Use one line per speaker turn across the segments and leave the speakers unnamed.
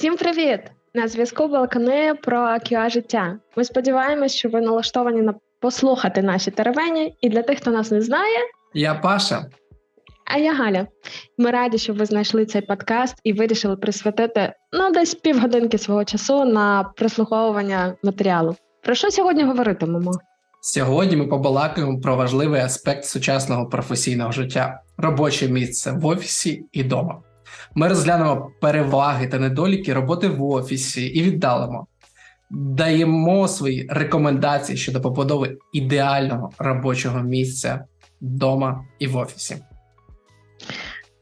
Всім привіт! На зв'язку Балкани про QA життя. Ми сподіваємось, що ви налаштовані на послухати наші теревені. І для тих, хто нас не знає,
я Паша.
А я Галя. Ми раді, що ви знайшли цей подкаст і вирішили присвятити ну десь півгодинки свого часу на прослуховування матеріалу. Про що сьогодні говоритимемо?
Сьогодні ми побалакаємо про важливий аспект сучасного професійного життя робоче місце в офісі і дома. Ми розглянемо переваги та недоліки роботи в офісі і віддалимо. Даємо свої рекомендації щодо побудови ідеального робочого місця вдома і в офісі.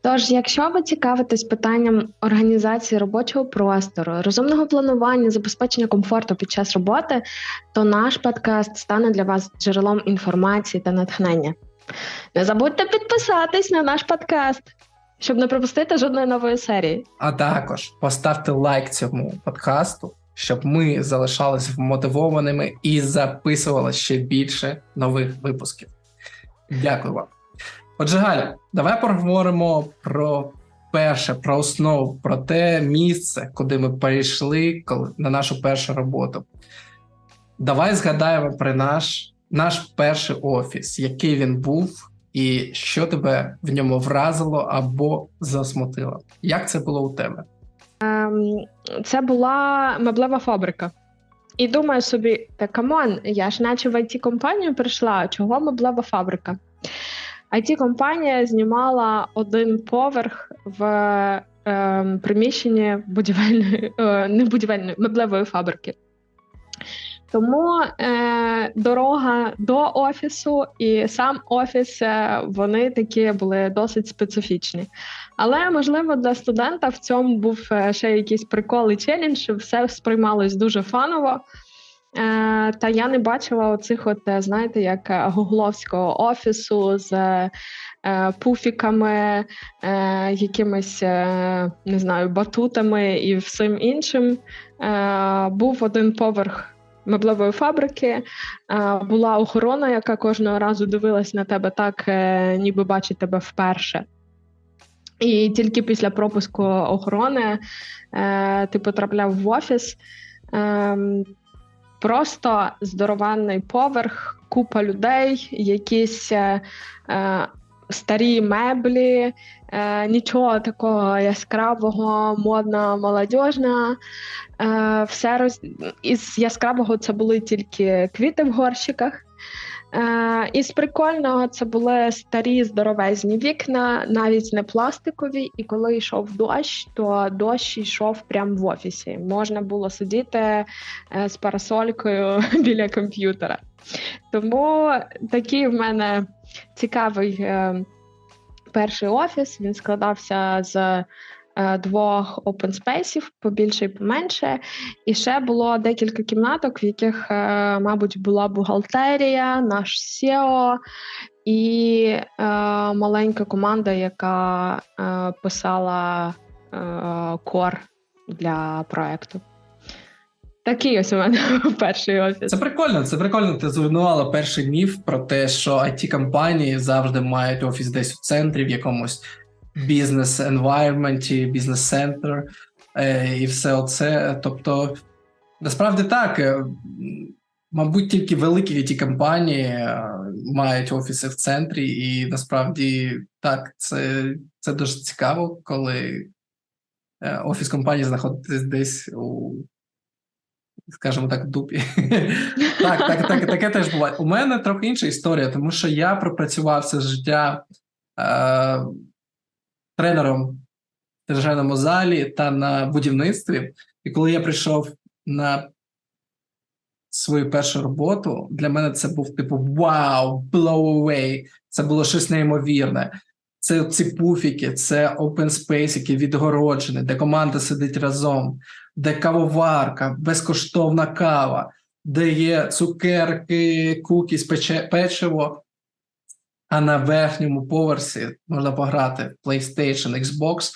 Тож, якщо ви цікавитесь питанням організації робочого простору, розумного планування, забезпечення комфорту під час роботи, то наш подкаст стане для вас джерелом інформації та натхнення. Не забудьте підписатись на наш подкаст щоб не пропустити жодної нової серії.
А також поставте лайк цьому подкасту, щоб ми залишалися вмотивованими і записували ще більше нових випусків. Дякую вам. Отже, Галя, давай поговоримо про перше, про основу, про те місце, куди ми перейшли коли, на нашу першу роботу. Давай згадаємо про наш, наш перший офіс, який він був, і що тебе в ньому вразило або засмутило? Як це було у тебе?
Ем, Це була меблева фабрика. І думаю собі, та come on, я ж наче в IT компанію прийшла, чого меблева фабрика? IT компанія знімала один поверх в е, приміщенні будівельної, е, не будівельної меблевої фабрики. Тому е, дорога до офісу і сам офіс е, вони такі були досить специфічні. Але можливо для студента в цьому був е, ще якийсь прикол і челендж, що все сприймалось дуже фаново. Е, Та я не бачила оцих, от, е, знаєте, як гугловського офісу з е, пуфіками, е, якимись е, не знаю, батутами і всім іншим. Е, Був один поверх меблевої фабрики. Була охорона, яка кожного разу дивилась на тебе так, е, ніби бачить тебе вперше. І тільки після пропуску охорони е, ти потрапляв в офіс. Ем, просто здорований поверх, купа людей, якісь е, старі меблі, е, нічого такого яскравого, модно, молодіжного. Е, все роз... Із яскравого це були тільки квіти в горщиках. Е, із прикольного це були старі здоровезні вікна, навіть не пластикові. І коли йшов дощ, то дощ йшов прямо в офісі. Можна було сидіти е, з парасолькою біля комп'ютера. Тому такий в мене цікавий е, перший офіс. Він складався з е, двох open space, побільше і поменше. І ще було декілька кімнаток, в яких, е, мабуть, була бухгалтерія, наш SEO і маленька команда, яка писала кор для проекту. Такий ось у мене перший офіс.
Це прикольно. Це прикольно. Ти зруйнувала перший міф про те, що it компанії завжди мають офіс десь у центрі, в якомусь бізнес енвайрменті, бізнес центр і все оце. Тобто, насправді так. Е, мабуть, тільки великі it компанії е, мають офіси в центрі, і насправді так, це це дуже цікаво, коли е, офіс компанії знаходиться десь у скажімо так, дупі. Так, так, так, таке теж буває. У мене трохи інша історія, тому що я пропрацював все життя е, тренером в тренажерному залі та на будівництві. І коли я прийшов на свою першу роботу, для мене це був типу вау, blow away. Це було щось неймовірне. Це ці пуфіки, це open space, який відгороджений, де команда сидить разом, де кавоварка, безкоштовна кава, де є цукерки, кукіс, печиво, а на верхньому поверсі можна пограти PlayStation, Xbox,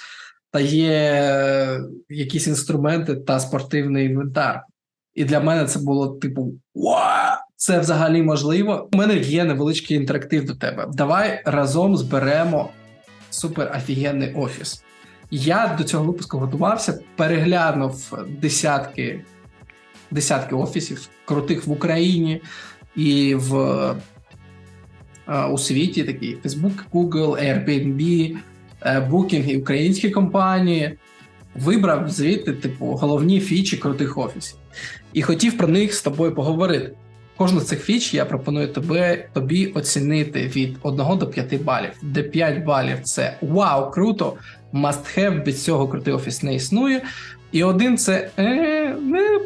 та є якісь інструменти та спортивний інвентар. І для мене це було типу: Вау! Це взагалі можливо. У мене є невеличкий інтерактив до тебе. Давай разом зберемо супер офігенний офіс. Я до цього випуску готувався, переглянув десятки десятки офісів крутих в Україні і в е, у світі, такі Facebook, Google, Airbnb, е, Booking і українські компанії. Вибрав звідти, типу, головні фічі крутих офісів. І хотів про них з тобою поговорити. Кожну з цих фіч я пропоную тобі, тобі оцінити від 1 до 5 балів, де 5 балів це вау, круто, must have, без цього крутий офіс не існує. І один це е, не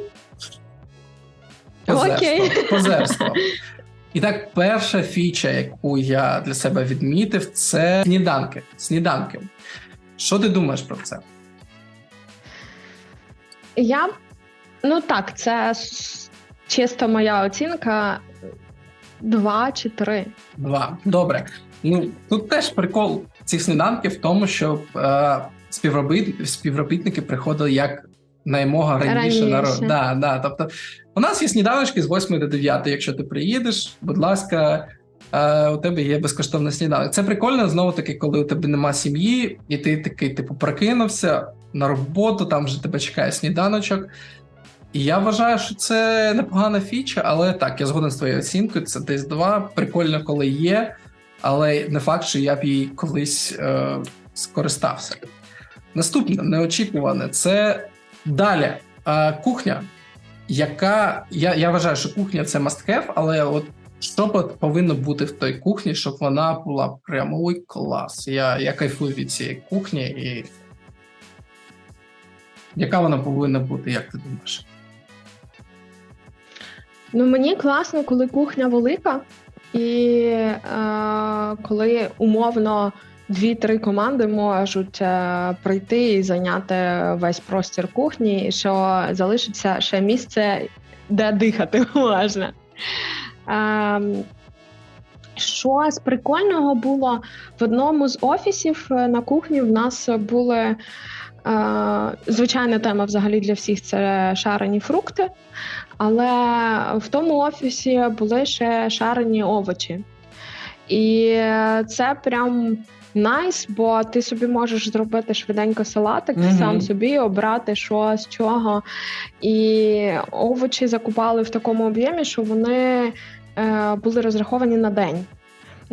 позерство. позерство. І так, перша фіча, яку я для себе відмітив, це сніданки. Сніданки. Що ти думаєш про це?
Я ну так, це чисто моя оцінка. Два чи три.
Два. Добре. Ну тут теж прикол цих сніданків в тому, що е, співробіт, співробітники приходили як наймога раніше, раніше. на да, да. Тобто, у нас є сніданочки з 8 до 9, Якщо ти приїдеш, будь ласка, е, у тебе є безкоштовний сніданок. Це прикольно знову таки, коли у тебе нема сім'ї, і ти такий, типу, прокинувся на роботу, там вже тебе чекає сніданочок. І я вважаю, що це непогана фіча, але так, я згоден з твоєю оцінкою. Це десь два. Прикольно, коли є, але не факт, що я б їй колись е, скористався. Наступне неочікуване це далі. Е, кухня, яка я я вважаю, що кухня це must have, але от що повинно бути в той кухні, щоб вона була прямо ой, клас. Я я кайфую від цієї кухні, і яка вона повинна бути, як ти думаєш?
Ну, мені класно, коли кухня велика, і е, коли умовно дві-три команди можуть е, прийти і зайняти весь простір кухні, що залишиться ще місце, де дихати можна. Е, що з прикольного було в одному з офісів е, на кухні в нас були. Звичайна тема взагалі для всіх це шарені фрукти, але в тому офісі були ще шарені овочі. І це прям найс, бо ти собі можеш зробити швиденько салатик, mm-hmm. сам собі обрати що з чого. І овочі закупали в такому об'ємі, що вони е, були розраховані на день.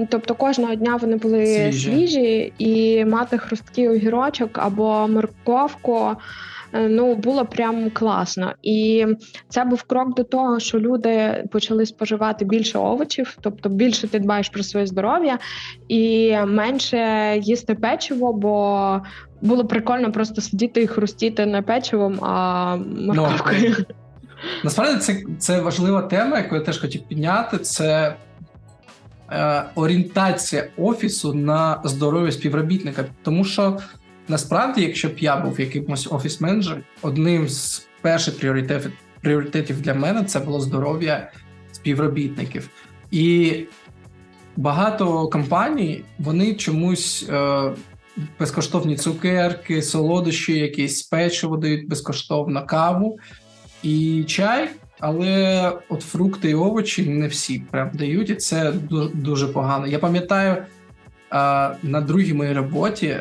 Тобто кожного дня вони були свіжі, свіжі і мати хрусткий огірочок або морковку. Е, ну було прям класно, і це був крок до того, що люди почали споживати більше овочів, тобто більше ти дбаєш про своє здоров'я і менше їсти печиво, бо було прикольно просто сидіти і хрустіти не печивом, а морковкою. Ну,
насправді це це важлива тема, яку я теж хотів підняти. Це е, орієнтація офісу на здоров'я співробітника, тому що. Насправді, якщо б я був якимось офіс-менеджером, одним з перших пріоритетів пріоритетів для мене це було здоров'я співробітників. І багато компаній вони чомусь е, безкоштовні цукерки, солодощі, якісь печиво дають безкоштовно каву і чай. Але от фрукти і овочі не всі прям дають, і це дуже погано. Я пам'ятаю е, на другій моїй роботі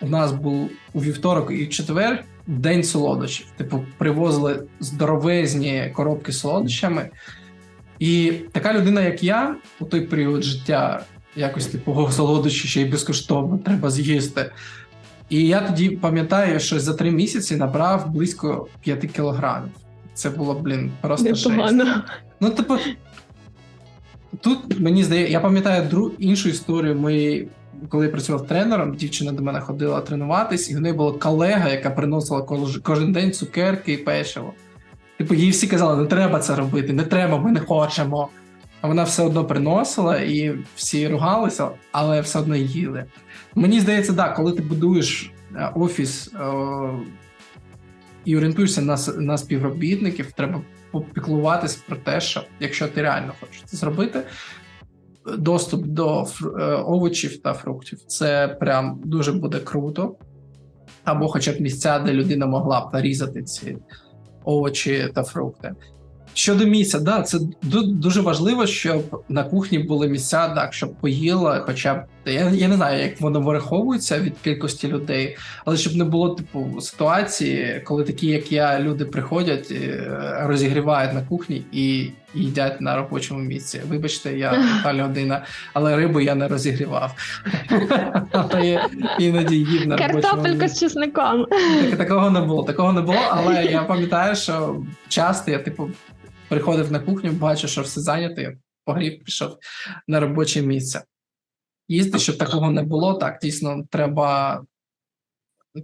у нас був у вівторок і четвер день солодощів. Типу, привозили здоровезні коробки з солодощами. І така людина, як я, у той період життя, якось типу солодощі ще й безкоштовно треба з'їсти. І я тоді пам'ятаю, що за три місяці набрав близько 5 кілограмів. Це було, блін, просто жесть. Ну, типу, тут мені здається, я пам'ятаю друг, іншу історію моєї коли я працював тренером, дівчина до мене ходила тренуватись, і в неї була колега, яка приносила кожен день цукерки і печиво. Типу, їй всі казали, не треба це робити, не треба, ми не хочемо. А вона все одно приносила і всі ругалися, але все одно їли. Мені здається, да, коли ти будуєш е, офіс о, е, і орієнтуєшся на на співробітників, треба попіклуватися про те, що якщо ти реально хочеш це зробити, доступ до е, овочів та фруктів. Це прям дуже буде круто. Або хоча б місця, де людина могла б нарізати ці овочі та фрукти. Щодо місця, да, це дуже важливо, щоб на кухні були місця, так, щоб поїла хоча б Я я не знаю, як воно вираховується від кількості людей, але щоб не було типу ситуації, коли такі, як я, люди приходять, е, розігрівають на кухні і їдять на робочому місці. Вибачте, я та людина, але рибу я не розігрівав. Іноді їв на
Картопелька з чесником.
Такого не було. Такого не було, але я пам'ятаю, що часто я типу приходив на кухню, бачу, що все зайнято, я погрів, пішов на робоче місце їсти, щоб такого не було. Так, дійсно, треба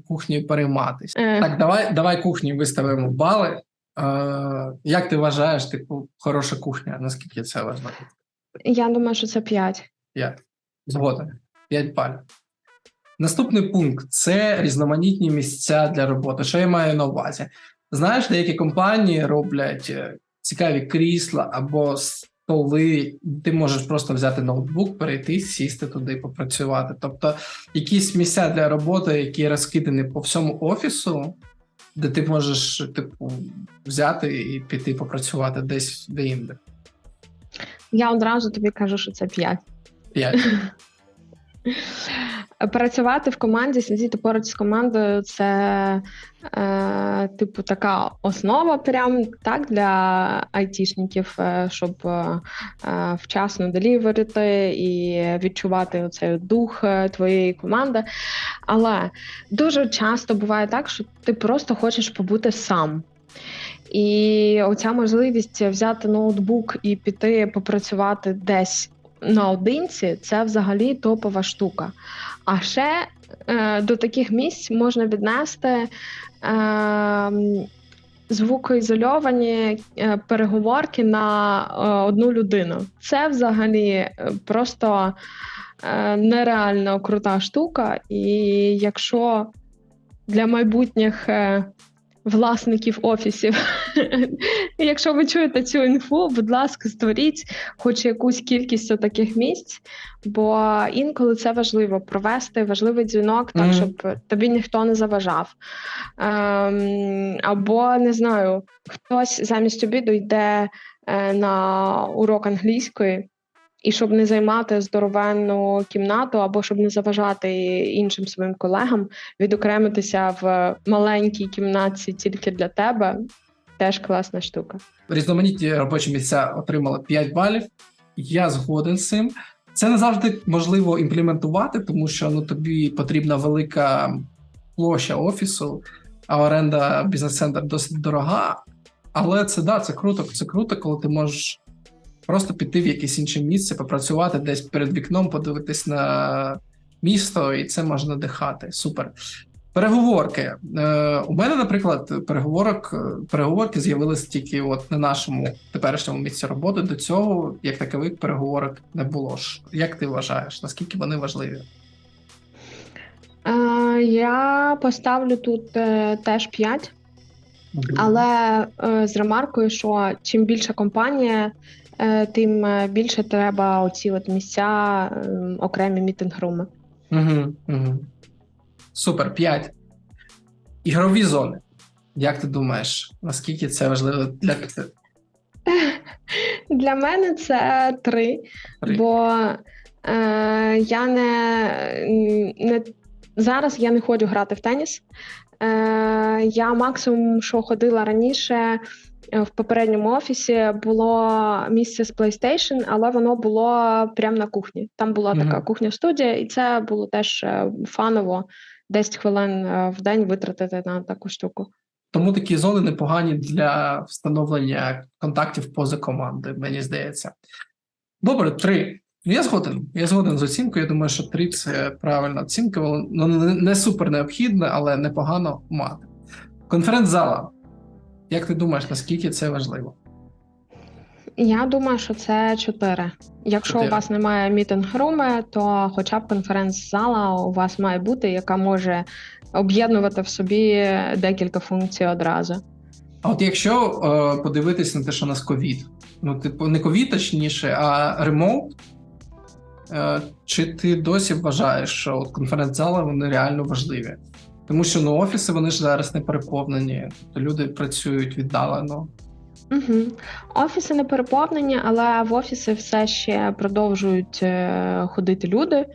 кухнею перейматися. Е. Так, давай давай кухню виставимо бали. Е, Як ти вважаєш, типу, хороша кухня? Наскільки це важливо?
Я думаю, що це 5.
5. Згоден. 5 балів. Наступний пункт це різноманітні місця для роботи. Що я маю на увазі? Знаєш, деякі компанії роблять е, цікаві крісла або столи, ти можеш просто взяти ноутбук, перейти, сісти туди, попрацювати. Тобто якісь місця для роботи, які розкидані по всьому офісу, де ти можеш типу взяти і піти попрацювати десь де-інде.
Я одразу тобі кажу, що це 5.
5.
Працювати в команді, сидіти поруч з командою це, е, типу, така основа прям так для айтішників, е, щоб е, вчасно деліверити і відчувати оцей дух е, твоєї команди. Але дуже часто буває так, що ти просто хочеш побути сам. І оця можливість взяти ноутбук і піти попрацювати десь наодинці це взагалі топова штука. А ще е, до таких місць можна віднести е, звукоізольовані е, переговорки на е, одну людину. Це взагалі е, просто нереально крута штука. І якщо для майбутніх власників офісів. Якщо ви чуєте цю інфу, будь ласка, створіть хоч якусь кількість таких місць, бо інколи це важливо провести важливий дзвінок, так mm-hmm. щоб тобі ніхто не заважав. Ем, Або не знаю, хтось замість обіду йде е, на урок англійської. І щоб не займати здоровенну кімнату, або щоб не заважати іншим своїм колегам, відокремитися в маленькій кімнаті тільки для тебе, теж класна штука.
Різноманітні робочі місця отримали 5 балів. Я згоден з цим. Це не завжди можливо імплементувати, тому що ну тобі потрібна велика площа офісу, а оренда бізнес-центр досить дорога. Але це да, це круто. Це круто, коли ти можеш просто піти в якесь інше місце, попрацювати десь перед вікном, подивитись на місто, і це можна дихати. Супер. Переговорки. Е, У мене, наприклад, переговорок переговорки з'явилися тільки от на нашому теперішньому місці роботи. До цього, як такових переговорок, не було ж. Як ти вважаєш? Наскільки вони важливі?
Е, Я поставлю тут е, теж 5. Але е, з ремаркою, що чим більша компанія, Е, тим е, більше треба оці от місця, ем, окремі мітинг-руми.
Угу, угу. Супер, п'ять. Ігрові зони. Як ти думаєш, наскільки це важливо для тебе?
Для мене це три, три. бо е, я не, не зараз я не ходжу грати в теніс. Е, Я максимум, що ходила раніше, Е, в попередньому офісі було місце з PlayStation, але воно було прямо на кухні. Там була mm-hmm. така кухня-студія, і це було теж е, фаново 10 хвилин е, в день витратити на таку штуку.
Тому такі зони непогані для встановлення контактів поза командою, мені здається. Добре, три. Я згоден. Я згоден з оцінкою. Я думаю, що три це правильна оцінка. Воно не супер необхідне, але непогано мати. Конференц-зала. Як ти думаєш, наскільки це важливо?
Я думаю, що це чотири. Якщо 4. у вас немає мітинг-руми, то хоча б конференц-зала у вас має бути, яка може об'єднувати в собі декілька функцій одразу.
А от якщо е, подивитись на те, що у нас ковід, ну типу не ковід, точніше, а ремоут, е, чи ти досі вважаєш, що от конференц-зали вони реально важливі? Тому що ну, офіси вони ж зараз не переповнені, тобто люди працюють віддалено.
Угу. Офіси не переповнені, але в офіси все ще продовжують е, ходити люди.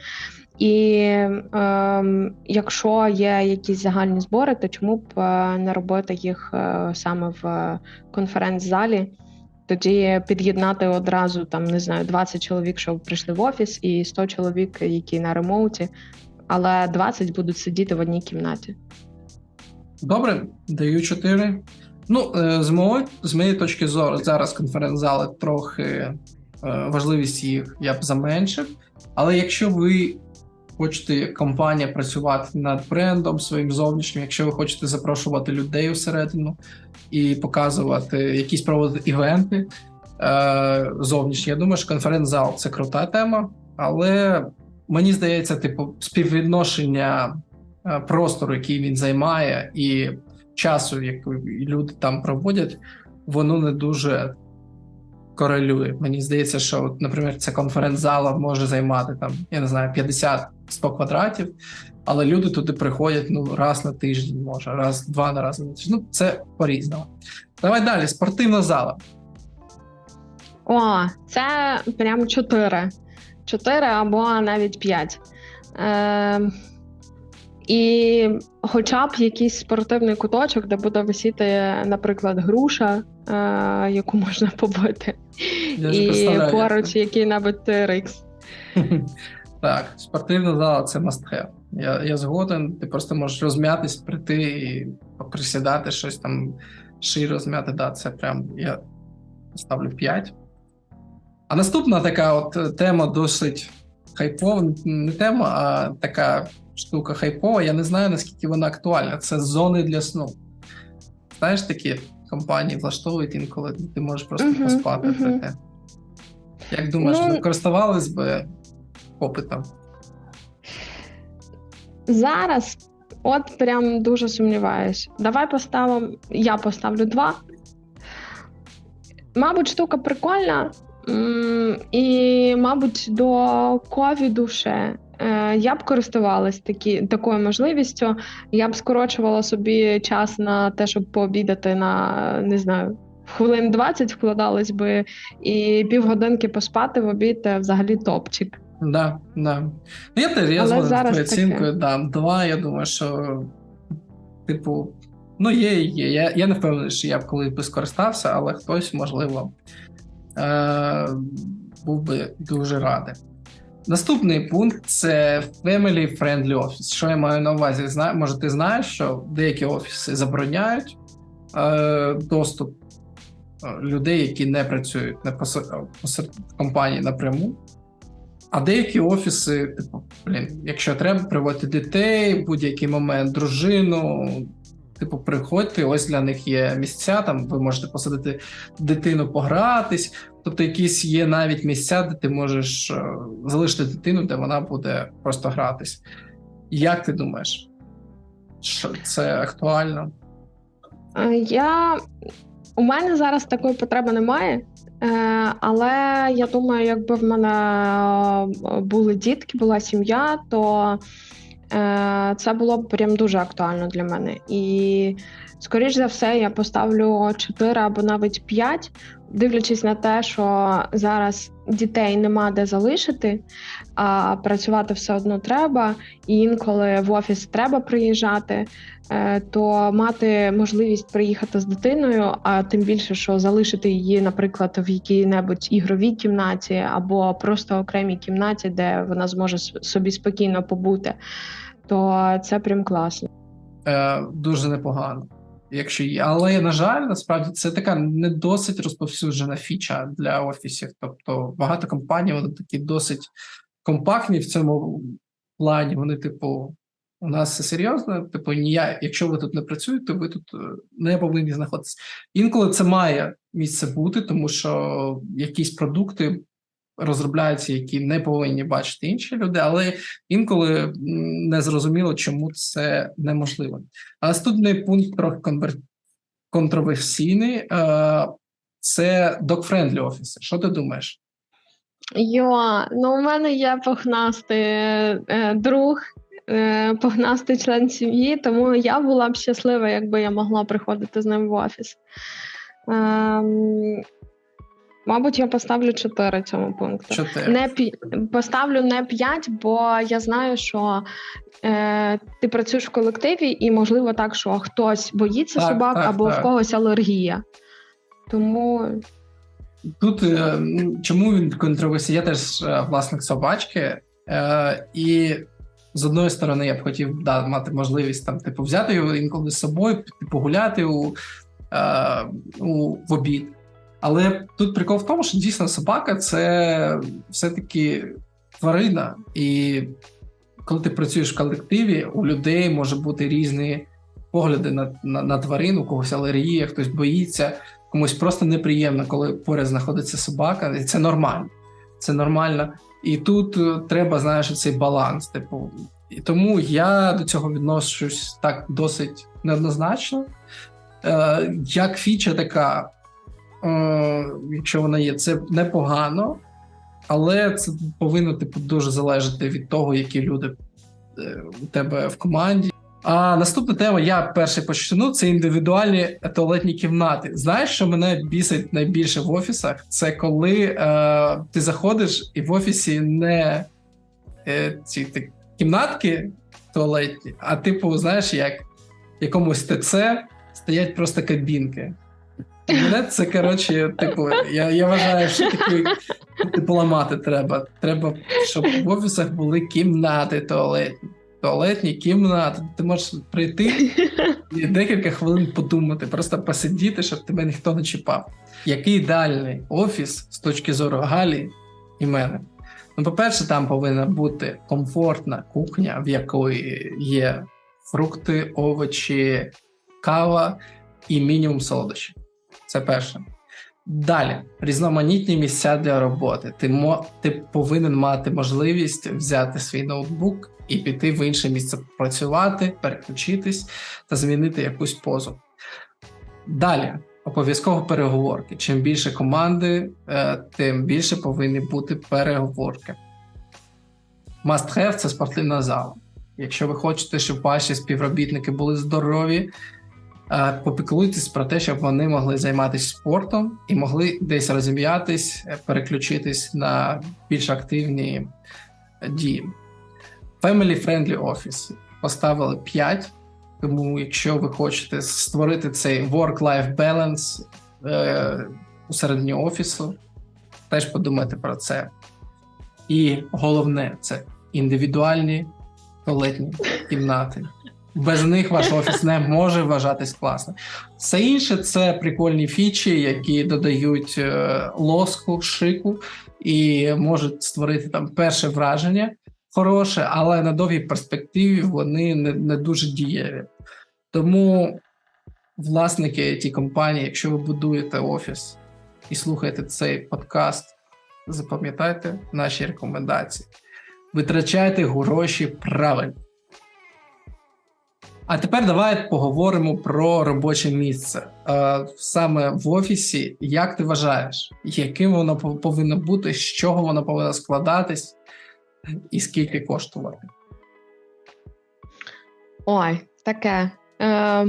І е, якщо є якісь загальні збори, то чому б е, не робити їх е, саме в конференц-залі? Тоді під'єднати одразу там не знаю 20 чоловік, що прийшли в офіс, і 100 чоловік, які на ремоуті, але 20 будуть сидіти в одній кімнаті.
Добре, даю 4. Ну, е, з моєї з моєї точки зору, зараз конференц-зали трохи е, важливість їх я б заменшив. Але якщо ви хочете як компанія працювати над брендом своїм зовнішнім, якщо ви хочете запрошувати людей усередину і показувати якісь проводити івенти е, зовнішні, я думаю, що конференц-зал це крута тема, але мені здається, типу, співвідношення простору, який він займає, і часу, який люди там проводять, воно не дуже корелює. Мені здається, що, от, наприклад, ця конференц-зала може займати там, я не знаю, 50-100 квадратів, але люди туди приходять ну, раз на тиждень, може, раз, два на раз на тиждень. Ну, це по-різному. Давай далі, спортивна зала.
О, це прям чотири. Чотири або навіть п'ять. Е, і хоча б якийсь спортивний куточок, де буде висіти, наприклад, груша, е, яку можна побити, Я і поруч який-небудь TRX.
Так, спортивна зала це must have. Я я згоден, ти просто можеш розм'ятись, прийти і присідати щось там, шиї розм'яти. Да, це прям я ставлю 5. А наступна така от тема досить хайпова, не тема, а така штука хайпова. Я не знаю, наскільки вона актуальна. Це зони для сну. Знаєш, такі компанії влаштовують інколи ти можеш просто uh-huh, поспати. Uh-huh. Як думаєш, ну, користувались би попитом?
Зараз от прям дуже сумніваюсь. Давай поставимо. Я поставлю два. Мабуть, штука прикольна. І, мабуть, до ковіду ще Е, я б користувалась такі, такою можливістю. Я б скорочувала собі час на те, щоб пообідати на не знаю. Хвилин 20 вкладались би, і півгодинки поспати в обід е, взагалі топчик.
Да, да. Ну, я теж я з оцінкою дам два. Я думаю, що, типу, ну, є є. Я я не впевнений, що я б колись би скористався, але хтось, можливо, був би дуже радий. Наступний пункт це Family Friendly Office. Що я маю на увазі? Може, ти знаєш, що деякі офіси забороняють е, доступ е, людей, які не працюють не посеред компанії напряму. А деякі офіси, типу, блін, якщо треба, приводити дітей, в будь-який момент дружину, Типу, приходьте, ось для них є місця. Там ви можете посадити дитину, погратись. Тобто, якісь є навіть місця, де ти можеш е, залишити дитину, де вона буде просто гратись. Як ти думаєш, що це актуально?
Е, я у мене зараз такої потреби немає, е, але я думаю, якби в мене були дітки, була сім'я, то Е, це було прям дуже актуально для мене. І, скоріш за все, я поставлю 4 або навіть 5, дивлячись на те, що зараз дітей нема де залишити, а працювати все одно треба, і інколи в офіс треба приїжджати, е, то мати можливість приїхати з дитиною, а тим більше, що залишити її, наприклад, в якій-небудь ігровій кімнаті або просто окремій кімнаті, де вона зможе собі спокійно побути, то це прям класно.
Е, Дуже непогано якщо є. Але, на жаль, насправді це така не досить розповсюджена фіча для офісів. Тобто багато компаній вони такі досить компактні в цьому плані. Вони, типу, у нас все серйозно. Типу, ніяк, якщо ви тут не працюєте, ви тут е, не повинні знаходитися. Інколи це має місце бути, тому що якісь продукти розробляються, які не повинні бачити інші люди, але інколи не зрозуміло, чому це неможливо. А наступний пункт трохи конвер... контроверсійний е, це dog-friendly офіси. Що ти думаєш?
Йо, ну у мене є похнастий е, друг, е, погнастий член сім'ї, тому я була б щаслива, якби я могла приходити з ним в офіс. Ем, Мабуть, я поставлю 4 цьому пункту.
4.
Не пі... Поставлю не 5, бо я знаю, що е, ти працюєш в колективі, і можливо так, що хтось боїться
так,
собак
так,
або
так.
в когось алергія. Тому
Тут е, чому він контроверсій? Я теж е, власник собачки, е, і з одної сторони я б хотів да, мати можливість там, типу, взяти його інколи з собою, погуляти у, е, у, в обід. Але тут прикол в тому, що дійсно собака це все-таки тварина. І коли ти працюєш в колективі, у людей може бути різні погляди на, на, на тварину, у когось алергія, хтось боїться комусь просто неприємно, коли поряд знаходиться собака, і це нормально. Це нормально. І тут е, треба, знаєш, цей баланс. Типу, і тому я до цього відношусь так досить неоднозначно. Е, Як фіча така, якщо вона є, це непогано, але це повинно типу, дуже залежати від того, які люди е, у тебе в команді. А наступна тема, я перший почну, це індивідуальні туалетні кімнати. Знаєш, що мене бісить найбільше в офісах? Це коли е, ти заходиш і в офісі не е, ці ти, кімнатки туалетні, а типу, знаєш, як в якомусь ТЦ стоять просто кабінки. Мене це коротше, типу, я я вважаю, що такі типу, ламати треба. Треба, щоб в офісах були кімнати туалетні туалетні кімнати. Ти можеш прийти і декілька хвилин подумати, просто посидіти, щоб тебе ніхто не чіпав. Який ідеальний офіс з точки зору Галі і мене? Ну, по-перше, там повинна бути комфортна кухня, в якої є фрукти, овочі, кава і мінімум солодощі. Це перше. Далі різноманітні місця для роботи. Ти мо, ти повинен мати можливість взяти свій ноутбук і піти в інше місце працювати, переключитись та змінити якусь позу. Далі обов'язково переговорки. Чим більше команди, тим більше повинні бути переговорки. Must have – це спортивна зала. Якщо ви хочете, щоб ваші співробітники були здорові, попіклуйтесь про те, щоб вони могли займатися спортом і могли десь розім'ятись, переключитись на більш активні дії. Family-friendly Office поставили 5, тому якщо ви хочете створити цей work-life balance е, у середині офісу, теж подумайте про це. І головне це індивідуальні туалетні кімнати. Без них ваш офіс не може вважатись класним. Все інше це прикольні фічі, які додають е, лоску, шику і можуть створити там перше враження хороше, але на довгій перспективі вони не, не дуже дієві. Тому власники ті компанії, якщо ви будуєте офіс і слухаєте цей подкаст, запам'ятайте наші рекомендації. Витрачайте гроші правильно. А тепер давай поговоримо про робоче місце. Е, саме в офісі, як ти вважаєш, яким воно повинно бути, з чого воно повинно складатись, і скільки коштувати?
Ой, таке. Е,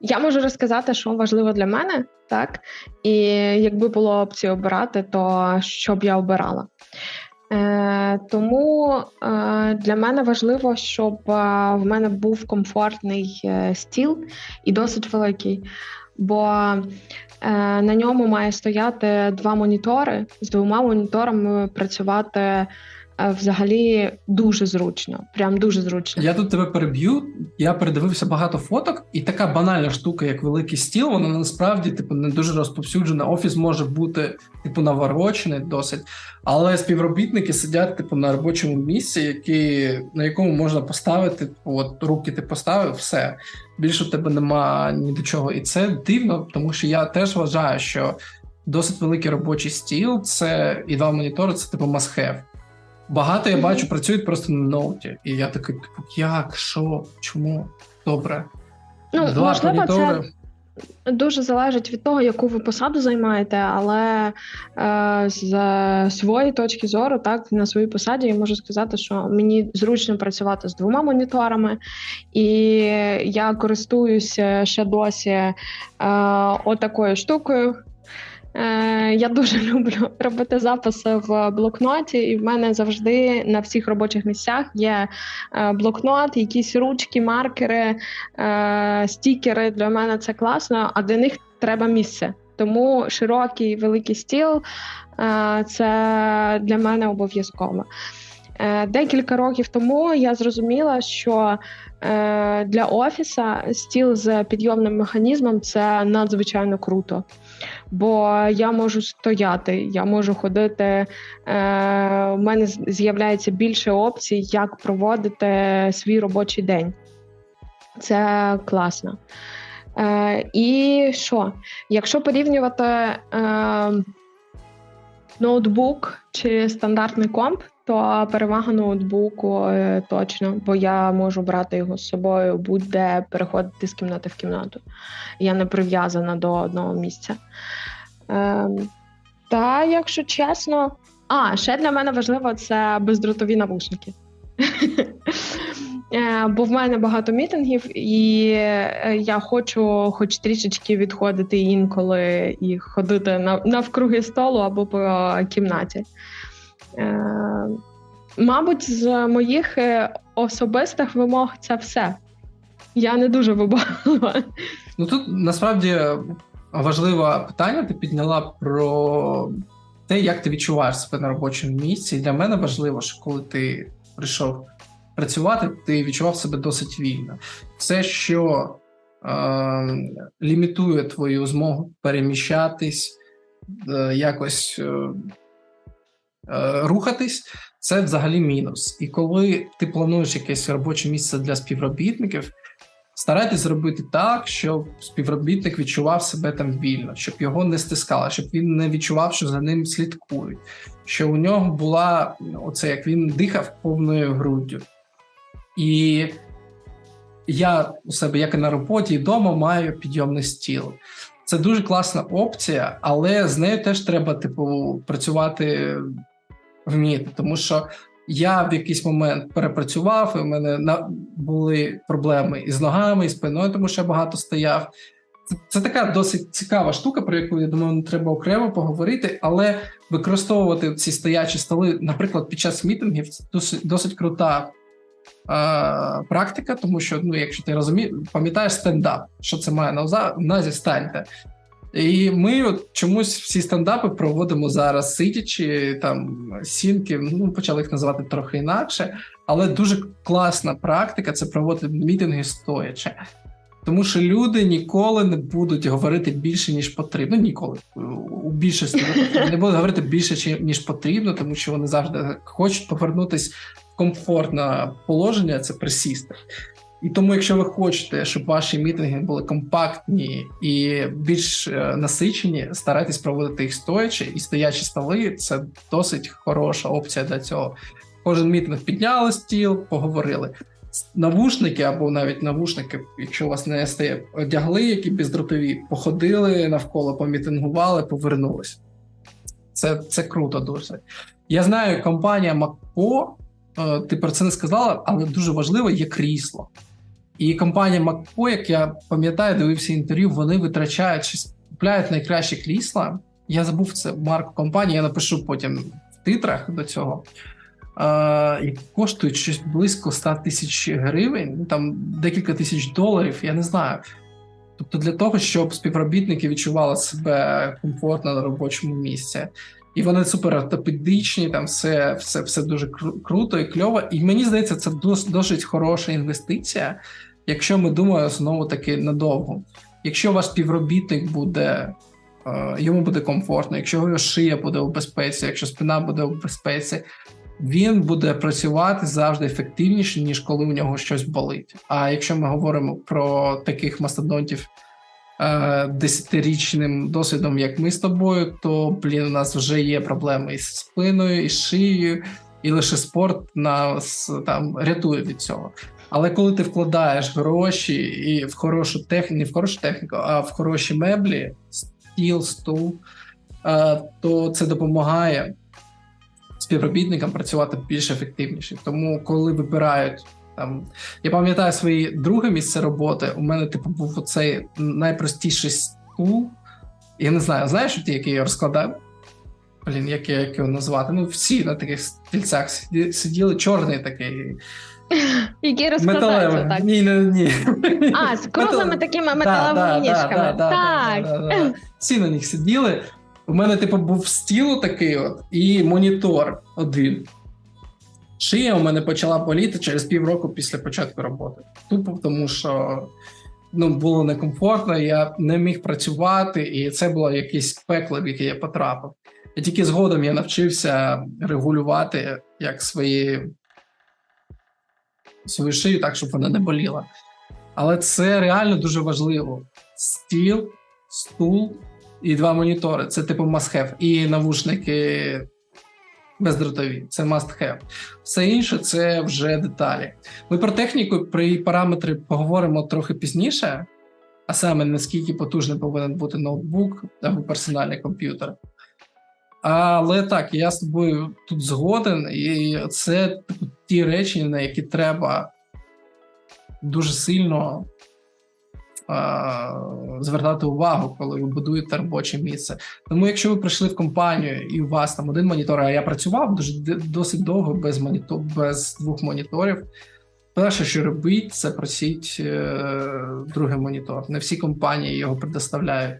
Я можу розказати, що важливо для мене, так? І якби було опція обирати, то що б я обирала. Е, Тому е, для мене важливо, щоб е, в мене був комфортний стіл і досить великий. Бо на ньому має стояти два монітори, з двома моніторами працювати взагалі дуже зручно. Прям дуже зручно.
Я тут тебе переб'ю. Я передивився багато фоток, і така банальна штука, як великий стіл, вона насправді типу не дуже розповсюджена. Офіс може бути типу наворочений досить, але співробітники сидять типу на робочому місці, які на якому можна поставити типу, от руки ти поставив, все більше в тебе нема ні до чого, і це дивно, тому що я теж вважаю, що досить великий робочий стіл, це і два монітори, це типу must have. Багато я бачу, працюють просто на ноуті. І я такий, типу, як, що, чому? Добре.
Ну, Два можливо, це дуже залежить від того, яку ви посаду займаєте, але е, з своєї точки зору, так на своїй посаді я можу сказати, що мені зручно працювати з двома моніторами, і я користуюся ще досі е, отакою штукою. Е, я дуже люблю робити записи в блокноті, і в мене завжди на всіх робочих місцях є е, блокнот, якісь ручки, маркери, е, стікери. Для мене це класно, а для них треба місце. Тому широкий великий стіл це для мене обов'язково. Декілька років тому я зрозуміла, що для офіса стіл з підйомним механізмом це надзвичайно круто бо я можу стояти, я можу ходити. Е, У мене з'являється більше опцій, як проводити свій робочий день. Це класно. Е, І що? Якщо порівнювати е, ноутбук чи стандартний комп, то перевага ноутбуку е, точно, бо я можу брати його з собою, будь-де переходити з кімнати в кімнату. Я не прив'язана до одного місця. Е, Та, якщо чесно, а ще для мене важливо це бездротові навушники. Е, бо в мене багато мітингів, і е, я хочу, хоч трішечки відходити інколи і ходити навкруги столу або по кімнаті. Е, мабуть, з моїх особистих вимог це все. Я не дуже вибаглива.
Ну тут насправді важливе питання. Ти підняла про те, як ти відчуваєш себе на робочому місці. Для мене важливо, що коли ти прийшов працювати, ти відчував себе досить вільно. Все, що е, лімітує твою змогу переміщатись, е, якось е, е, рухатись, це взагалі мінус. І коли ти плануєш якесь робоче місце для співробітників, старайтесь зробити так, щоб співробітник відчував себе там вільно, щоб його не стискало, щоб він не відчував, що за ним слідкують, що у нього була оце, як він дихав повною груддю. І я у себе, як і на роботі, і вдома маю підйомний стіл. Це дуже класна опція, але з нею теж треба, типу, працювати вміти, тому що я в якийсь момент перепрацював, і в мене були проблеми із ногами, і спиною, тому що я багато стояв. Це, така досить цікава штука, про яку я думаю, треба окремо поговорити, але використовувати ці стоячі столи, наприклад, під час мітингів, це досить, досить крута практика, тому що, ну, якщо ти розумієш, пам'ятаєш стендап, що це має на увазі станьте. І ми от чомусь всі стендапи проводимо зараз, сидячи там сінки, ну почали їх називати трохи інакше, але дуже класна практика це проводити мітинги стоячи. Тому що люди ніколи не будуть говорити більше, ніж потрібно. Ну, ніколи у більшості не будуть говорити більше, ніж потрібно, тому що вони завжди хочуть повернутися комфортне положення це присісти. І тому, якщо ви хочете, щоб ваші мітинги були компактні і більш е, насичені, старайтесь проводити їх стоячи і стоячі столи це досить хороша опція для цього. Кожен мітинг підняли стіл, поговорили. Навушники або навіть навушники, якщо у вас не стає, одягли, які бездротові, походили навколо, помітингували, повернулись. Це це круто дуже. Я знаю, компанія MacPo Е, ти про це не сказала, але дуже важливо є крісло. І компанія MacPo, як я пам'ятаю, дивився інтерв'ю, вони витрачають чи купляють найкращі крісла. Я забув це марку компанії, я напишу потім в титрах до цього. І коштують щось близько 100 тисяч гривень, ну там декілька тисяч доларів, я не знаю. Тобто, для того, щоб співробітники відчували себе комфортно на робочому місці і вони супер ортопедичні, там все все, все дуже кру- круто і кльово. І мені здається, це дос- досить хороша інвестиція, якщо ми думаємо знову таки надовго. Якщо ваш співробітник буде, е, йому буде комфортно, якщо його шия буде у безпеці, якщо спина буде у безпеці, він буде працювати завжди ефективніше, ніж коли у нього щось болить. А якщо ми говоримо про таких мастодонтів. Е, десятирічним досвідом, як ми з тобою, то блін, у нас вже є проблеми із спиною, і шиєю, і лише спорт нас там рятує від цього. Але коли ти вкладаєш гроші і в хорошу техніку, не в хорошу техніку, а в хороші меблі, стіл, стул, то це допомагає співробітникам працювати більш ефективніше. Тому, коли вибирають там, я пам'ятаю своє друге місце роботи. У мене типу був оцей найпростіший стул. Я не знаю, знаєш, ті, який я розкладав? Блін, як, як його назвати? Ну, всі на таких стільцях сиділи, чорний такий.
Який розкладається, так?
Ні, ні, ні.
А, з круглими такими металевими ніжками. Так.
Всі на них сиділи. У мене, типу, був стіл такий от і монітор один. Шия у мене почала боліти через півроку після початку роботи. Тупо тому, що ну, було некомфортно, я не міг працювати, і це було якесь пекло, в яке я потрапив. І тільки згодом я навчився регулювати як свої свою шию так, щоб вона не боліла. Але це реально дуже важливо: стіл, стул і два монітори це типу must have. І навушники бездротові, це must have. Все інше це вже деталі. Ми про техніку при параметри поговоримо трохи пізніше, а саме наскільки потужний повинен бути ноутбук або персональний комп'ютер. Але так, я з тобою тут згоден, і це ті речі, на які треба дуже сильно звертати увагу, коли ви будуєте робоче місце. Тому, якщо ви прийшли в компанію і у вас там один монітор, а я працював дуже досить довго без монітор, без двох моніторів. Перше, що робіть, це просіть е, другий монітор. Не всі компанії його предоставляють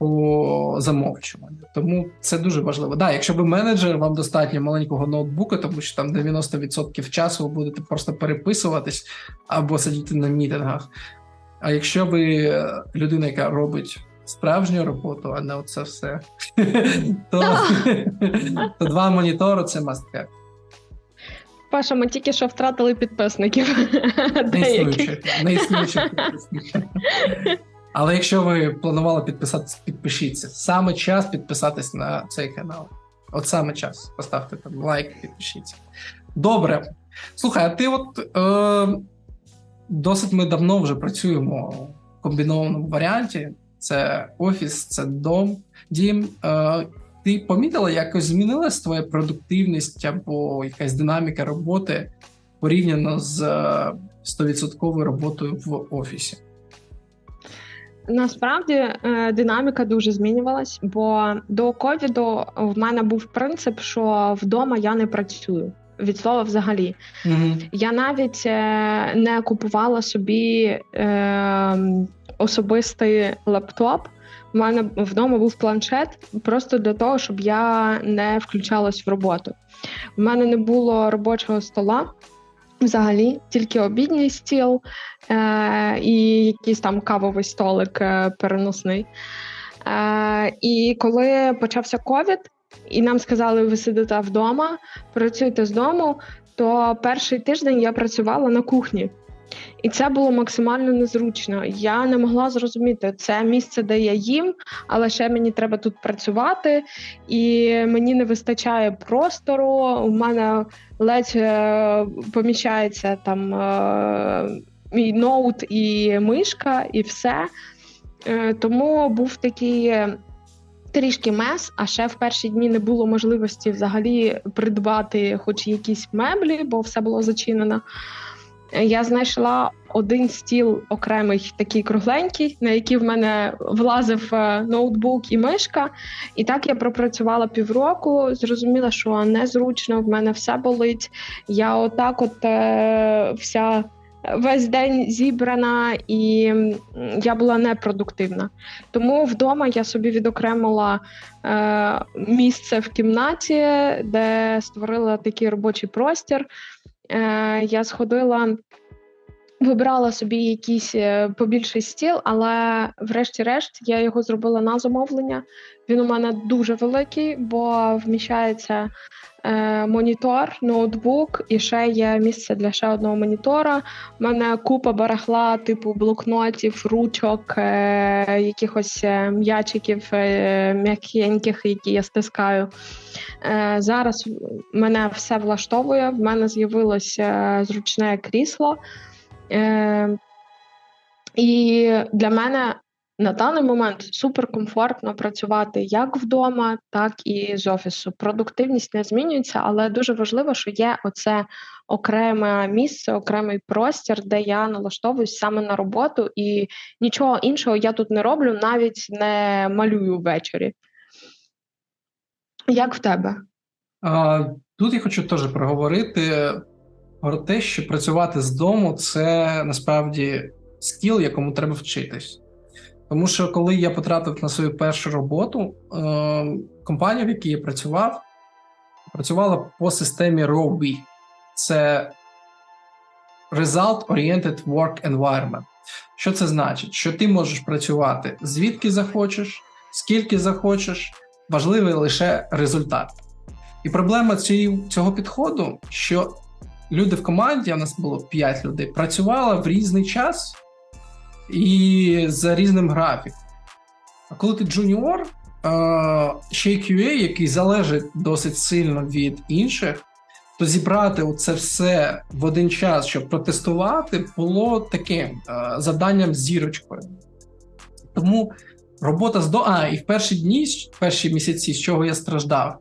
по замовчуванню. Тому це дуже важливо. Да, якщо ви менеджер, вам достатньо маленького ноутбука, тому що там 90% часу ви будете просто переписуватись або сидіти на мітингах. А якщо ви людина, яка робить справжню роботу, а не оце все, то два монітори це have.
Паша, ми тільки що втратили підписників.
Не існуючих. Але якщо ви планували підписатися, підпишіться. Саме час підписатись на цей канал. От саме час. Поставте там лайк, підпишіться. Добре. Слухай, а ти от е, досить ми давно вже працюємо в комбінованому варіанті. Це офіс, це дом, дім. Е, Ти помітила, якось змінилась твоя продуктивність або якась динаміка роботи порівняно з 100% роботою в офісі?
Насправді е, динаміка дуже змінювалась, бо до ковіду в мене був принцип, що вдома я не працюю. Від слова взагалі. mm Я навіть е, не купувала собі е, особистий лаптоп. У мене вдома був планшет просто для того, щоб я не включалась в роботу. У мене не було робочого стола. Взагалі, тільки обідній стіл е, і якийсь там кавовий столик е, переносний. Е, І коли почався ковід, і нам сказали, ви сидите вдома, працюєте з дому, то перший тиждень я працювала на кухні. І це було максимально незручно. Я не могла зрозуміти, це місце, де я їм, але ще мені треба тут працювати, і мені не вистачає простору. У мене ледь е, поміщається там е, мій ноут і мишка, і все. Е, тому був такий. Трішки мес, а ще в перші дні не було можливості взагалі придбати хоч якісь меблі, бо все було зачинено. Я знайшла один стіл окремий, такий кругленький, на який в мене влазив е, ноутбук і мишка. І так я пропрацювала півроку. Зрозуміла, що незручно, в мене все болить. Я отак, от е, вся. Весь день зібрана, і я була непродуктивна. Тому вдома я собі відокремила е, місце в кімнаті, де створила такий робочий простір. Е, Я сходила вибрала собі якийсь е, побільший стіл, але врешті-решт я його зробила на замовлення. Він у мене дуже великий, бо вміщається е, монітор, ноутбук і ще є місце для ще одного монітора. У мене купа барахла, типу блокнотів, ручок, е, якихось е, м'ячиків е, м'якеньких, які я стискаю. Е, Зараз мене все влаштовує. В мене з'явилося зручне крісло. Е, І для мене на даний момент суперкомфортно працювати як вдома, так і з офісу. Продуктивність не змінюється, але дуже важливо, що є оце окреме місце, окремий простір, де я налаштовуюсь саме на роботу, і нічого іншого я тут не роблю, навіть не малюю ввечері. Як в тебе?
А, Тут я хочу теж проговорити про те, що працювати з дому це насправді скіл, якому треба вчитись. Тому що коли я потрапив на свою першу роботу, е, компанія, в якій я працював, працювала по системі ROB. Це Result Oriented Work Environment. Що це значить? Що ти можеш працювати звідки захочеш, скільки захочеш, важливий лише результат. І проблема цього підходу, що люди в команді, у нас було 5 людей, працювали в різний час і за різним графіком. А коли ти джуніор, ще й QA, який залежить досить сильно від інших, то зібрати це все в один час, щоб протестувати, було таким завданням з зірочкою. Тому робота з до. А, і в перші дні, в перші місяці, з чого я страждав,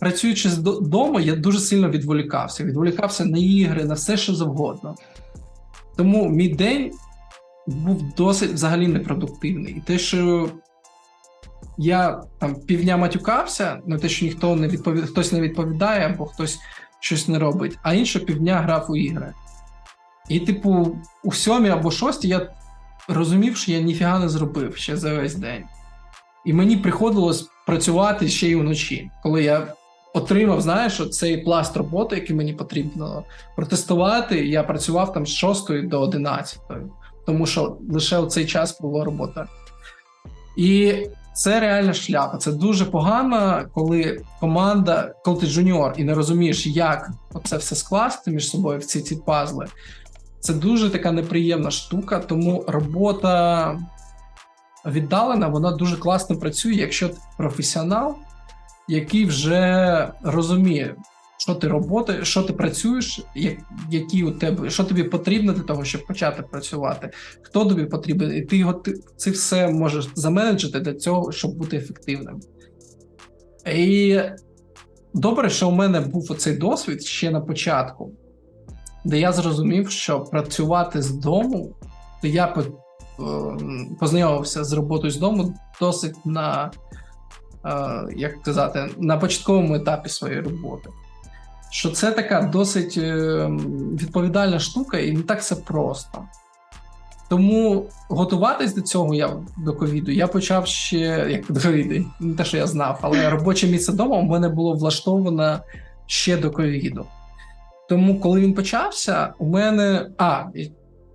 працюючи з дому, я дуже сильно відволікався. Відволікався на ігри, на все, що завгодно. Тому мій день був досить взагалі непродуктивний. І те, що я там півдня матюкався, на те, що ніхто не відповідає, хтось не відповідає, або хтось щось не робить, а інше півдня грав у ігри. І, типу, у сьомій або шостій я розумів, що я ніфіга не зробив ще за весь день. І мені приходилось працювати ще й вночі, коли я отримав, знаєш, цей пласт роботи, який мені потрібно протестувати. Я працював там з 6 до 11, тому що лише у цей час була робота. І це реальна шляпа. Це дуже погано, коли команда, коли ти джуніор і не розумієш, як це все скласти між собою в ці ці пазли. Це дуже така неприємна штука, тому робота віддалена, вона дуже класно працює, якщо ти професіонал який вже розуміє, що ти роботи, що ти працюєш, які у тебе, що тобі потрібно для того, щоб почати працювати, хто тобі потрібен, і ти його ти це все можеш заменеджити для цього, щоб бути ефективним. І добре, що у мене був оцей досвід ще на початку, де я зрозумів, що працювати з дому, де я познайомився з роботою з дому досить на як казати, на початковому етапі своєї роботи. Що це така досить е, відповідальна штука, і не так все просто. Тому готуватись до цього я до ковіду я почав ще як до ковіду, не те, що я знав, але робоче місце вдома у мене було влаштовано ще до ковіду. Тому, коли він почався, у мене. А,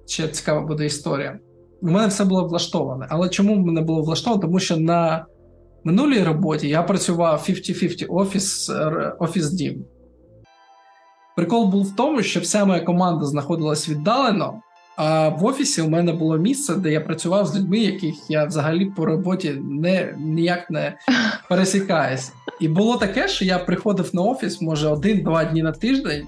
ще цікава буде історія. У мене все було влаштоване. Але чому в мене було влаштовано? Тому що на минулій роботі я працював 50-50 офіс офіс дім. Прикол був в тому, що вся моя команда знаходилась віддалено, а в офісі у мене було місце, де я працював з людьми, яких я взагалі по роботі не, ніяк не пересікаюсь. І було таке, що я приходив на офіс, може, один-два дні на тиждень.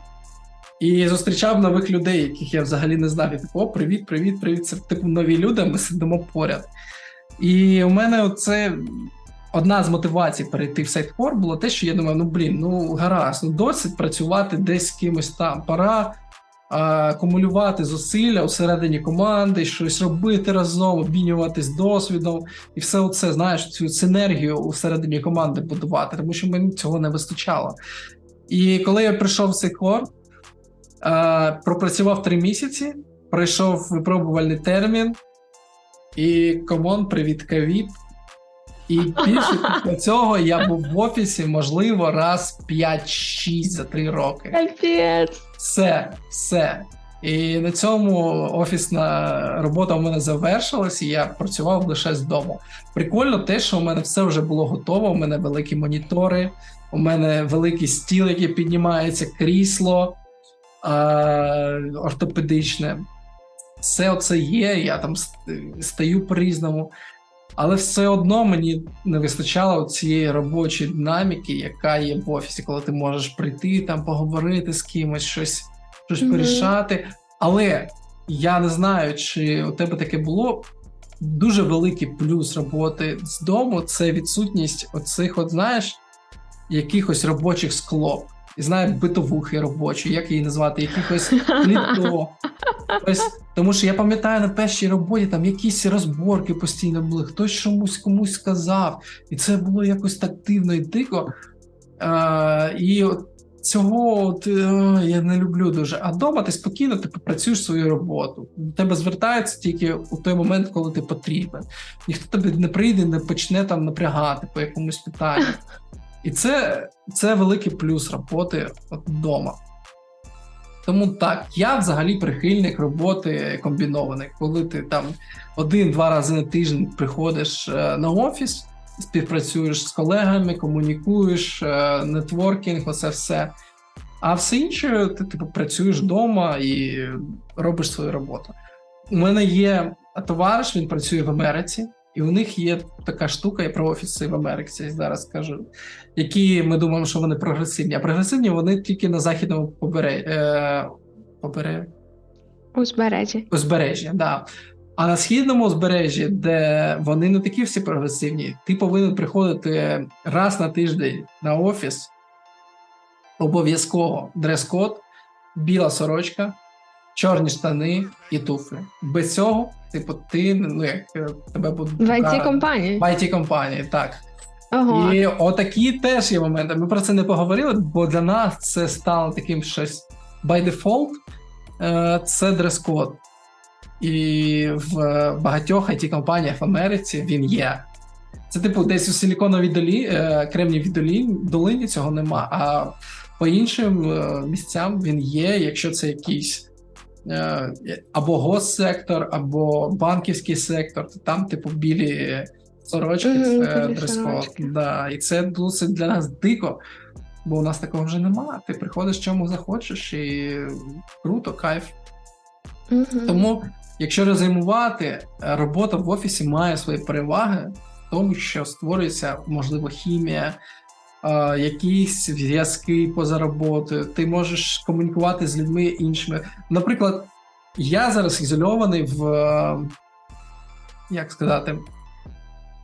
І зустрічав нових людей, яких я взагалі не знав. І типу, о, привіт, привіт, привіт. Це типу нові люди, ми сидимо поряд. І у мене це одна з мотивацій перейти в сайт-кор було те, що я думаю, ну блін, ну гаразд, ну досить працювати десь з кимось там. Пора а, акумулювати зусилля усередині команди, щось робити разом, обмінюватись досвідом, і все це знаєш, цю синергію усередині команди будувати, тому що мені цього не вистачало. І коли я прийшов в цей кор, а, пропрацював три місяці, пройшов випробувальний термін. І комон, привіт, ковід. І більше після цього я був в офісі, можливо, раз 5-6 за 3 роки.
Капець.
Все, все. І на цьому офісна робота у мене завершилась, і я працював лише з дому. Прикольно, те, що у мене все вже було готово. У мене великі монітори, у мене великий стіл, який піднімається, крісло е- ортопедичне. Все це є. Я там стаю по-різному. Але все одно мені не вистачало цієї робочої динаміки, яка є в офісі, коли ти можеш прийти там, поговорити з кимось, щось щось mm-hmm. порішати. Але я не знаю, чи у тебе таке було. Дуже великий плюс роботи з дому це відсутність оцих, от знаєш, якихось робочих склоп. І знаю, битовухи робочі, як її назвати, якихось літо. Ось, тому що я пам'ятаю на першій роботі там якісь розборки постійно були, хтось чомусь комусь сказав, і це було якось так дивно і дико. А, І от цього от, е, я не люблю дуже. А вдома ти спокійно ти працюєш свою роботу. До тебе звертаються тільки у той момент, коли ти потрібен. Ніхто тобі не прийде, не почне там напрягати по якомусь питанню. І це це великий плюс роботи вдома. Тому так, я взагалі прихильник роботи комбінованої, коли ти там один-два рази на тиждень приходиш е, на офіс, співпрацюєш з колегами, комунікуєш, е, нетворкінг, оце все. А все інше, ти типу працюєш вдома і робиш свою роботу. У мене є товариш, він працює в Америці. І у них є така штука, я про офіси в Америці зараз скажу, які ми думаємо, що вони прогресивні. А прогресивні вони тільки на західному побережжі. Е, побере...
Узбережжі.
Узбережжя, да. А на східному узбережжі, де вони не такі всі прогресивні, ти повинен приходити раз на тиждень на офіс. Обов'язково дрес-код, біла сорочка, чорні штани і туфлі. Без цього Типу, ти ну як е, тебе будуть
в it компанії
В it компанії, так. Ого. І отакі теж є моменти. Ми про це не поговорили, бо для нас це стало таким щось by default. Е, це дрес-код. І в багатьох it компаніях в Америці він є. Це, типу, десь у Силіконовій долі, е, Кремнівій долі, долині цього нема. А по іншим місцям він є, якщо це якийсь або госсектор, або банківський сектор, то там, типу, білі сорочки, mm-hmm, дрес-код. Да. І це досить для нас дико, бо у нас такого вже немає. Ти приходиш чому захочеш, і круто, кайф. Mm-hmm. Тому, якщо резюмувати, робота в офісі має свої переваги, в тому, що створюється, можливо, хімія якісь зв'язки поза роботою, ти можеш комунікувати з людьми іншими. Наприклад, я зараз ізольований в як сказати,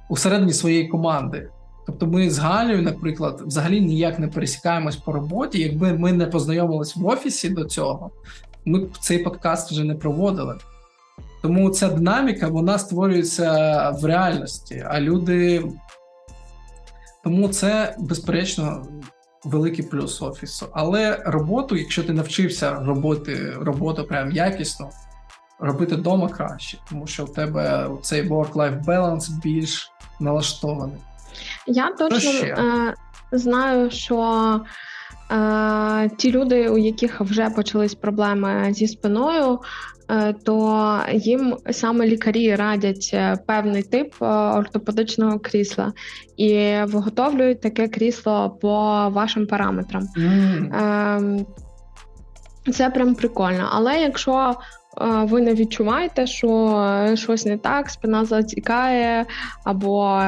усередині своєї команди. Тобто ми з Галею, наприклад, взагалі ніяк не пересікаємось по роботі. Якби ми не познайомились в офісі до цього, ми б цей подкаст вже не проводили. Тому ця динаміка вона створюється в реальності, а люди тому це, безперечно, великий плюс офісу. Але роботу, якщо ти навчився робити роботу прям якісно, робити вдома краще, тому що в тебе цей work-life balance більш налаштований.
Я точно е, знаю, що е, ті люди, у яких вже почались проблеми зі спиною, то їм саме лікарі радять е, певний тип е, ортопедичного крісла і виготовлюють таке крісло по вашим параметрам. Mm. Це прям прикольно. Але якщо ви не відчуваєте, що щось не так, спина затікає, або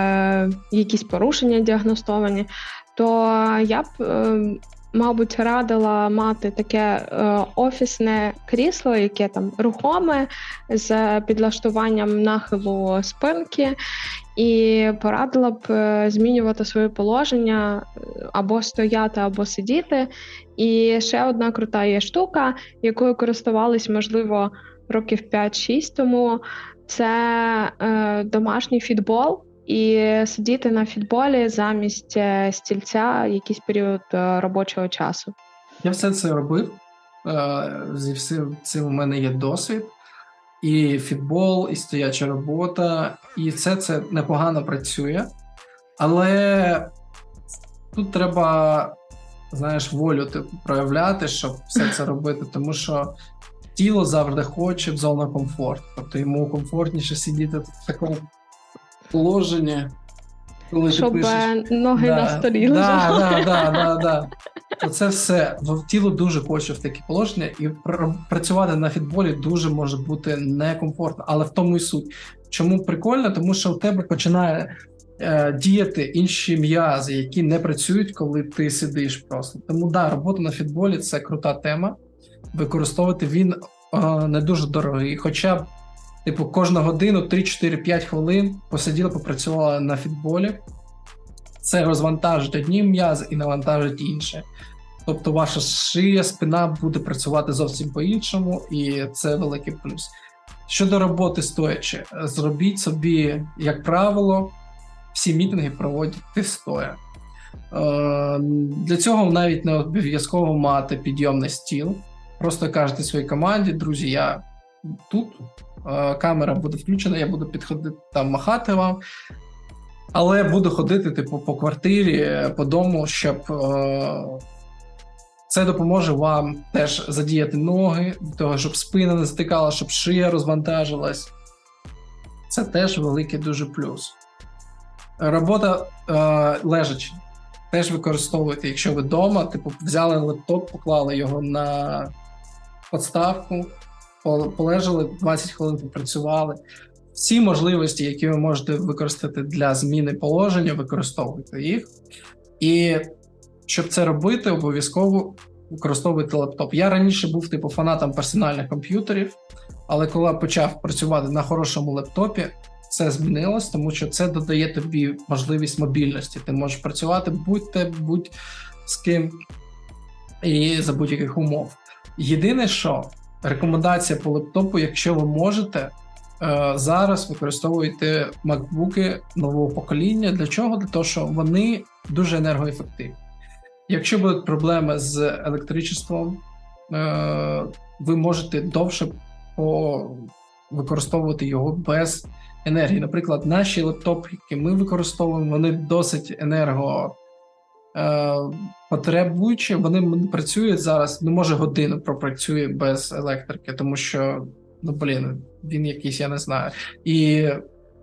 якісь порушення діагностовані, то я б ем, мабуть, радила мати таке е, офісне крісло, яке там рухоме з підлаштуванням нахилу спинки, і порадила б е, змінювати своє положення е, або стояти, або сидіти. І ще одна крута є штука, якою користувались, можливо, років 5-6 тому. Це е, домашній фітбол і сидіти на фітболі замість е, стільця якийсь період е, робочого часу.
Я все це робив. Е, зі всім цим у мене є досвід. І фітбол, і стояча робота, і все це непогано працює. Але тут треба, знаєш, волю типу, проявляти, щоб все це робити. Тому що тіло завжди хоче в зону комфорту. Тобто йому комфортніше сидіти в такому положенні, коли
Щоб
ти пишеш.
е, ноги
Да,
на столі
да,
лежали.
да, да, да, да. Оце все В- тіло дуже хоче в такі положення, і працювати на фітболі дуже може бути некомфортно, але в тому і суть. Чому прикольно? Тому що у тебе починає е, діяти інші м'язи, які не працюють, коли ти сидиш просто. Тому да, робота на фітболі це крута тема. Використовувати він е, не дуже дорогий. Хоча типу, кожну годину 3-4-5 хвилин посиділа, попрацювала на фітболі. Це розвантажить одні м'язи і навантажить інші. Тобто ваша шия, спина буде працювати зовсім по-іншому, і це великий плюс. Щодо роботи стоячи, зробіть собі, як правило, всі мітинги проводити стоя. Е, Для цього навіть не обов'язково мати підйомний стіл. Просто кажете своїй команді, друзі, я тут, е, камера буде включена, я буду підходити там махати вам. Але буду ходити, типу, по квартирі, по дому, щоб е, це допоможе вам теж задіяти ноги, для того, щоб спина не затикала, щоб шия розвантажилась. Це теж великий дуже плюс. Робота е, лежачи. Теж використовуйте, якщо ви вдома, типу, взяли лептоп, поклали його на подставку, по- полежали 20 хвилин, попрацювали. Всі можливості, які ви можете використати для зміни положення, використовуйте їх. І щоб це робити, обов'язково використовуйте лептоп. Я раніше був типу фанатом персональних комп'ютерів, але коли почав працювати на хорошому лептопі, це змінилось, тому що це додає тобі можливість мобільності. Ти можеш працювати будь-де, будь з ким і за будь-яких умов. Єдине, що рекомендація по лептопу, якщо ви можете, е, зараз використовуйте MacBook нового покоління. Для чого? Для того, що вони дуже енергоефективні. Якщо будуть проблеми з електричеством, е, ви можете довше використовувати його без енергії. Наприклад, наші лептопи, які ми використовуємо, вони досить енерго. Е, Потребуючи, вони працюють зараз, ну може годину пропрацює без електрики, тому що, ну блін, він якийсь, я не знаю. І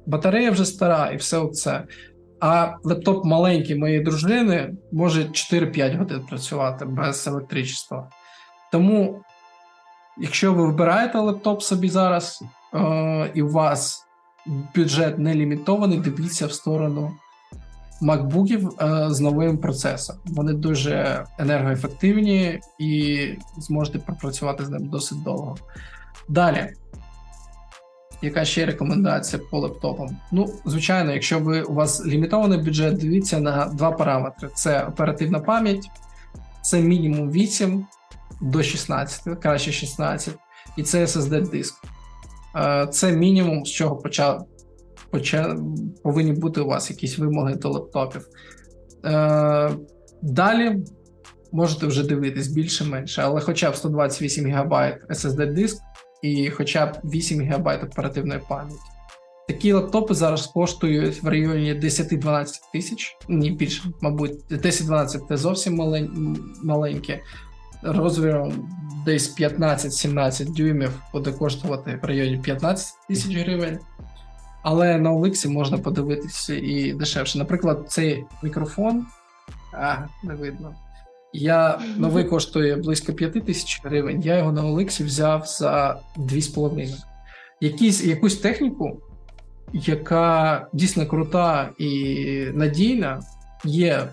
батарея вже стара, і все це. А лептоп маленький моєї дружини може 4-5 годин працювати без електричества. Тому, якщо ви вибираєте лептоп собі зараз, е- і у вас бюджет не лімітований, дивіться в сторону макбуків е- з новим процесом. Вони дуже енергоефективні і зможете пропрацювати з ним досить довго. Далі. Яка ще рекомендація по лептопам? Ну, звичайно, якщо ви у вас лімітований бюджет, дивіться на два параметри: це оперативна пам'ять, це мінімум 8 до 16, краще 16, і це SSD диск. Е, Це мінімум, з чого поча, повинні бути у вас якісь вимоги до лептопів. Е, Далі можете вже дивитись більше-менше, але хоча б 128 ГБ SSD диск і хоча б 8 ГБ оперативної пам'яті. Такі лаптопи зараз коштують в районі 10-12 тисяч, ні більше, мабуть, 10-12 це зовсім маленьке. Розміром десь 15-17 дюймів буде коштувати в районі 15 тисяч гривень. Але на OLX можна подивитися і дешевше. Наприклад, цей мікрофон, а, не видно. Я новий коштує близько 5 тисяч гривень. Я його на OLX взяв за 2,5. Якісь, якусь техніку, яка дійсно крута і надійна, є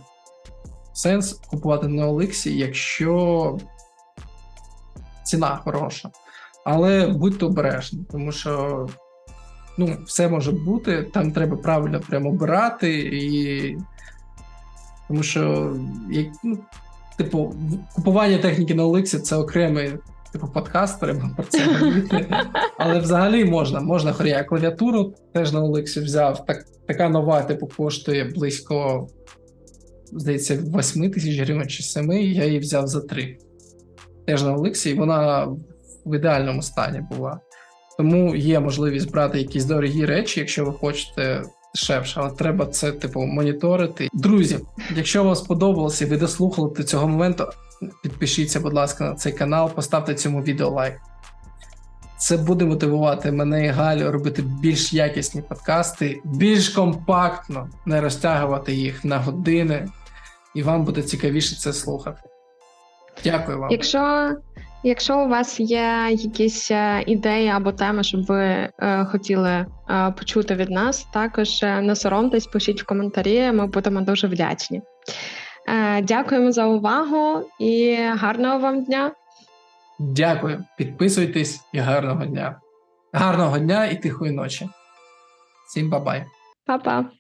сенс купувати на OLX, якщо ціна хороша. Але будьте обережні, тому що ну, все може бути, там треба правильно прямо обирати, і тому що як, ну, типу, купування техніки на OLX це окремий типу подкаст, треба про це говорити. Але взагалі можна. Можна хоча я клавіатуру теж на OLX взяв. Так, така нова, типу, коштує близько, здається, 8 тисяч гривень чи 7, я її взяв за 3. Теж на OLX, і вона в ідеальному стані була. Тому є можливість брати якісь дорогі речі, якщо ви хочете дешевше, але треба це, типу, моніторити. Друзі, якщо вам сподобалося ви дослухали до цього моменту, підпишіться, будь ласка, на цей канал, поставте цьому відео лайк. Це буде мотивувати мене і Галю робити більш якісні подкасти, більш компактно, не розтягувати їх на години, і вам буде цікавіше це слухати. Дякую вам.
Якщо якщо у вас є якісь е, ідеї або теми, щоб ви е, хотіли е, почути від нас, також не соромтесь, пишіть в коментарі, ми будемо дуже вдячні. Е, дякуємо за увагу і гарного вам дня!
Дякую. Підписуйтесь і гарного дня. Гарного дня і тихої ночі. Всім бабай.
Па-па!